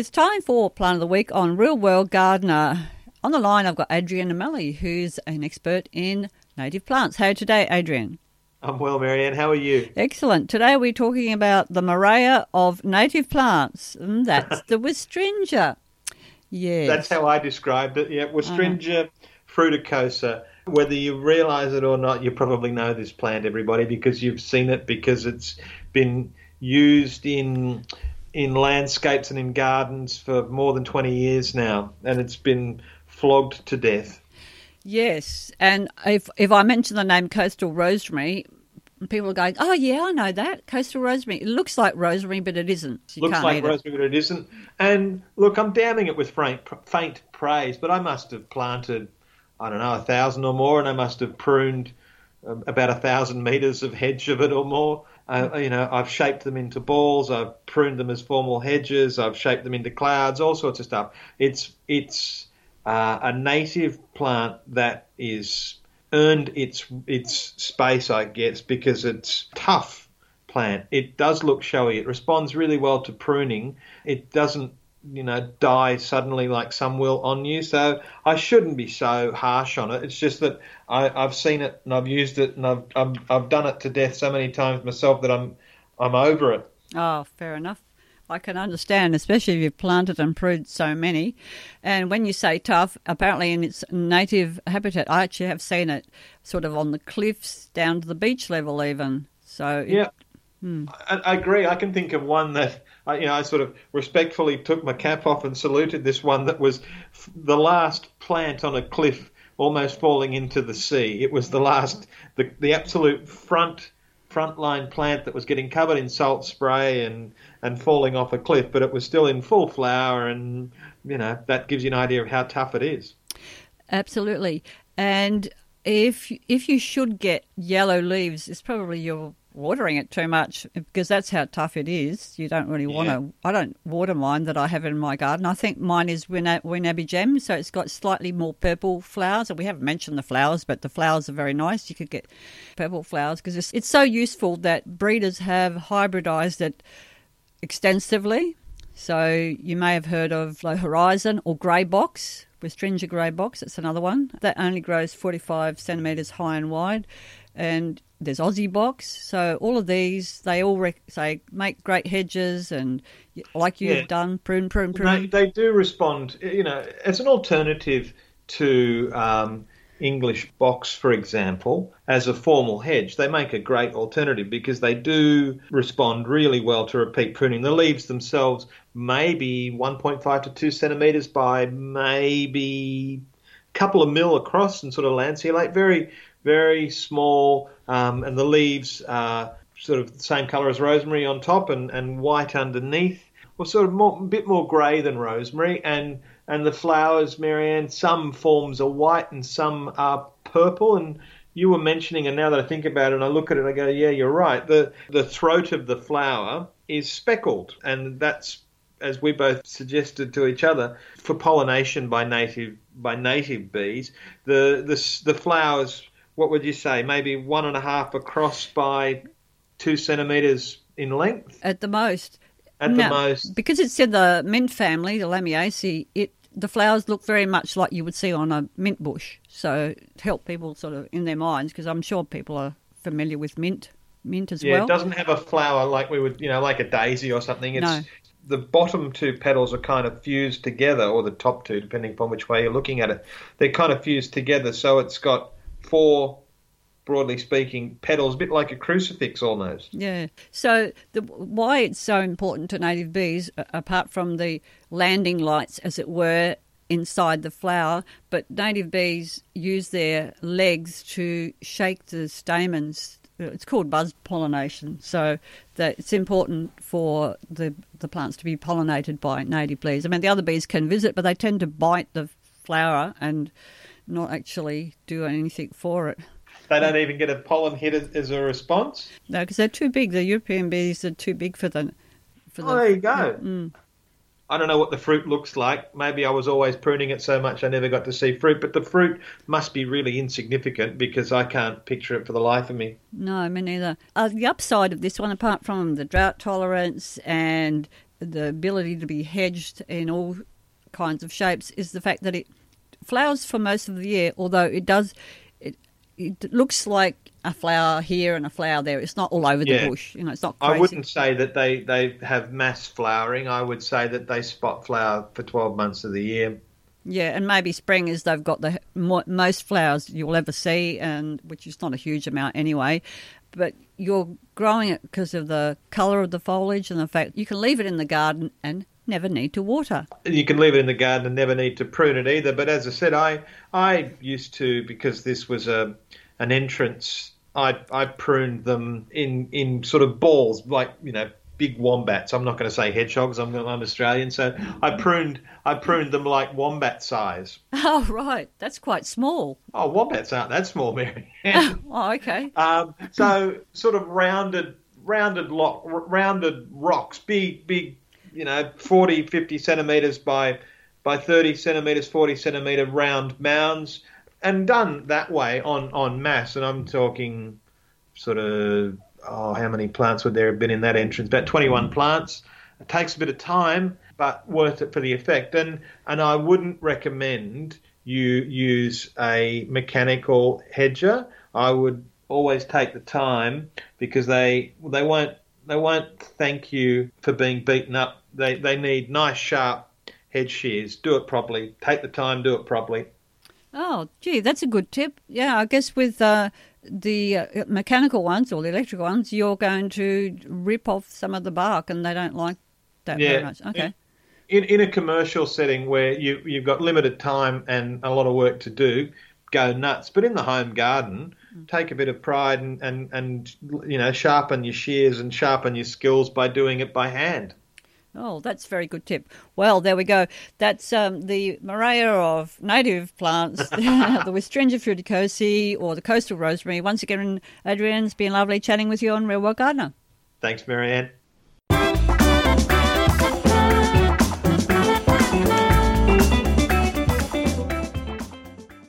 It's time for Plant of the Week on Real World Gardener. On the line, I've got Adrian Amelli, who's an expert in native plants. How today, Adrian? I'm well, Marianne. How are you? Excellent. Today we're talking about the Murraya of native plants, and that's the Westringia. Yes. That's how I described it. Yeah, Westringia uh-huh. fruticosa. Whether you realise it or not, you probably know this plant, everybody, because you've seen it, because it's been used in in landscapes and in gardens for more than 20 years now, and it's been flogged to death. Yes, and if if I mention the name coastal rosemary, people are going, "Oh yeah, I know that coastal rosemary. It looks like rosemary, but it isn't. You looks like rosemary, but it isn't." And look, I'm damning it with faint, faint praise, but I must have planted, I don't know, a thousand or more, and I must have pruned um, about a thousand meters of hedge of it or more. Uh, you know, I've shaped them into balls. I've pruned them as formal hedges. I've shaped them into clouds. All sorts of stuff. It's it's uh, a native plant that is earned its its space, I guess, because it's tough plant. It does look showy. It responds really well to pruning. It doesn't you know, die suddenly like some will on you. So I shouldn't be so harsh on it. It's just that I, have seen it and I've used it and I've, I've, I've done it to death so many times myself that I'm I'm over it. Oh, fair enough. I can understand, especially if you've planted and pruned so many. And when you say tough, apparently in its native habitat, I actually have seen it sort of on the cliffs down to the beach level, even. So yeah, hmm. I, I agree. I can think of one that I, you know, I sort of respectfully took my cap off and saluted this one that was the last plant on a cliff almost falling into the sea. It was the last, the, the absolute front frontline plant that was getting covered in salt spray and, and falling off a cliff, but it was still in full flower, and you know that gives you an idea of how tough it is. Absolutely, and if if you should get yellow leaves, it's probably your watering it too much because that's how tough it is. You don't really want to. I don't water mine that I have in my garden. I think mine is Wynyabbie Gem, so it's got slightly more purple flowers. And we haven't mentioned the flowers, but the flowers are very nice. You could get purple flowers because it's, it's so useful that breeders have hybridized it extensively. So you may have heard of Low Horizon or Grey Box. Westringia Grey Box, it's another one. That only grows 45 centimetres high and wide. And there's Aussie box. So all of these, they all rec- say make great hedges and like you've yeah. done, prune, prune, prune. They, they, do respond, you know, as an alternative to um, English box, for example, as a formal hedge. They make a great alternative because they do respond really well to repeat pruning. The leaves themselves maybe 1.5 to 2 centimetres by maybe a couple of mil across and sort of lanceolate. Very, very small, um, and the leaves are sort of the same colour as rosemary on top and, and white underneath, or sort of more, a bit more grey than rosemary. And and the flowers, Marianne, some forms are white and some are purple. And you were mentioning, and now that I think about it and I look at it, I go, yeah, you're right. The the throat of the flower is speckled, and that's as we both suggested to each other, for pollination by native by native bees. The the the flowers what would you say? Maybe one and a half across by two centimetres in length? At the most. At the most. Because it's in the mint family, the Lamiaceae, it the flowers look very much like you would see on a mint bush. So help people sort of in their minds, because I'm sure people are familiar with mint mint as yeah, well. Yeah, it doesn't have a flower like we would, you know, like a daisy or something. It's no. the bottom two petals are kind of fused together, or the top two, depending upon which way you're looking at it. They're kind of fused together, so it's got four broadly speaking, petals, a bit like a crucifix almost. Yeah. So, the, why it's so important to native bees, apart from the landing lights, as it were, inside the flower, but native bees use their legs to shake the stamens. It's called buzz pollination. So, that it's important for the the plants to be pollinated by native bees. I mean, the other bees can visit, but they tend to bite the flower and not actually do anything for it. They don't even get a pollen hit as, as a response. No, because they're too big. The European bees are too big for the. For the oh, there you go. Mm. I don't know what the fruit looks like. Maybe I was always pruning it so much I never got to see fruit, but the fruit must be really insignificant because I can't picture it for the life of me. No, me neither. Uh, the upside of this one, apart from the drought tolerance and the ability to be hedged in all kinds of shapes is the fact that it flowers for most of the year. Although it does, it it looks like a flower here and a flower there. It's not all over Yeah. the bush. You know, it's not. Crazy. I wouldn't say that they, they have mass flowering. I would say that they spot flower for 12 months of the year. Yeah, and maybe spring is they've got the most flowers you'll ever see, and which is not a huge amount anyway. But you're growing it because of the colour of the foliage and the fact you can leave it in the garden and never need to water. You can leave it in the garden and never need to prune it either. But as I said, I I used to because this was a an entrance. I I pruned them in in sort of balls, like you know big wombats. I'm not going to say hedgehogs. I'm I'm Australian, so I pruned I pruned them like wombat size. Oh, right, that's quite small. Oh, wombats aren't that small, Mary. oh, okay. Um, so sort of rounded, rounded, lock, rounded rocks, big, big, you know, 40, 50 centimeters by by 30 centimeters, 40 centimeter round mounds, and done that way on on mass. And I'm talking sort of oh, how many plants would there have been in that entrance? About 21 plants. It takes a bit of time, but worth it for the effect. And and I wouldn't recommend you use a mechanical hedger. I would always take the time because they they won't they won't thank you for being beaten up. They they need nice sharp hedge shears. Do it properly. Take the time. Do it properly. Oh, gee, that's a good tip. Yeah, I guess with uh, the uh, mechanical ones or the electrical ones, you're going to rip off some of the bark, and they don't like that very much. Okay. In in a commercial setting where you you've got limited time and a lot of work to do, go nuts. But in the home garden, take a bit of pride and and and you know sharpen your shears and sharpen your skills by doing it by hand. Oh, that's a very good tip. Well, there we go. That's um, the Murraya of native plants, the Westringia fruticosa or the coastal rosemary. Once again, Adrian, it's been lovely chatting with you on Real World Gardener. Thanks, Marianne.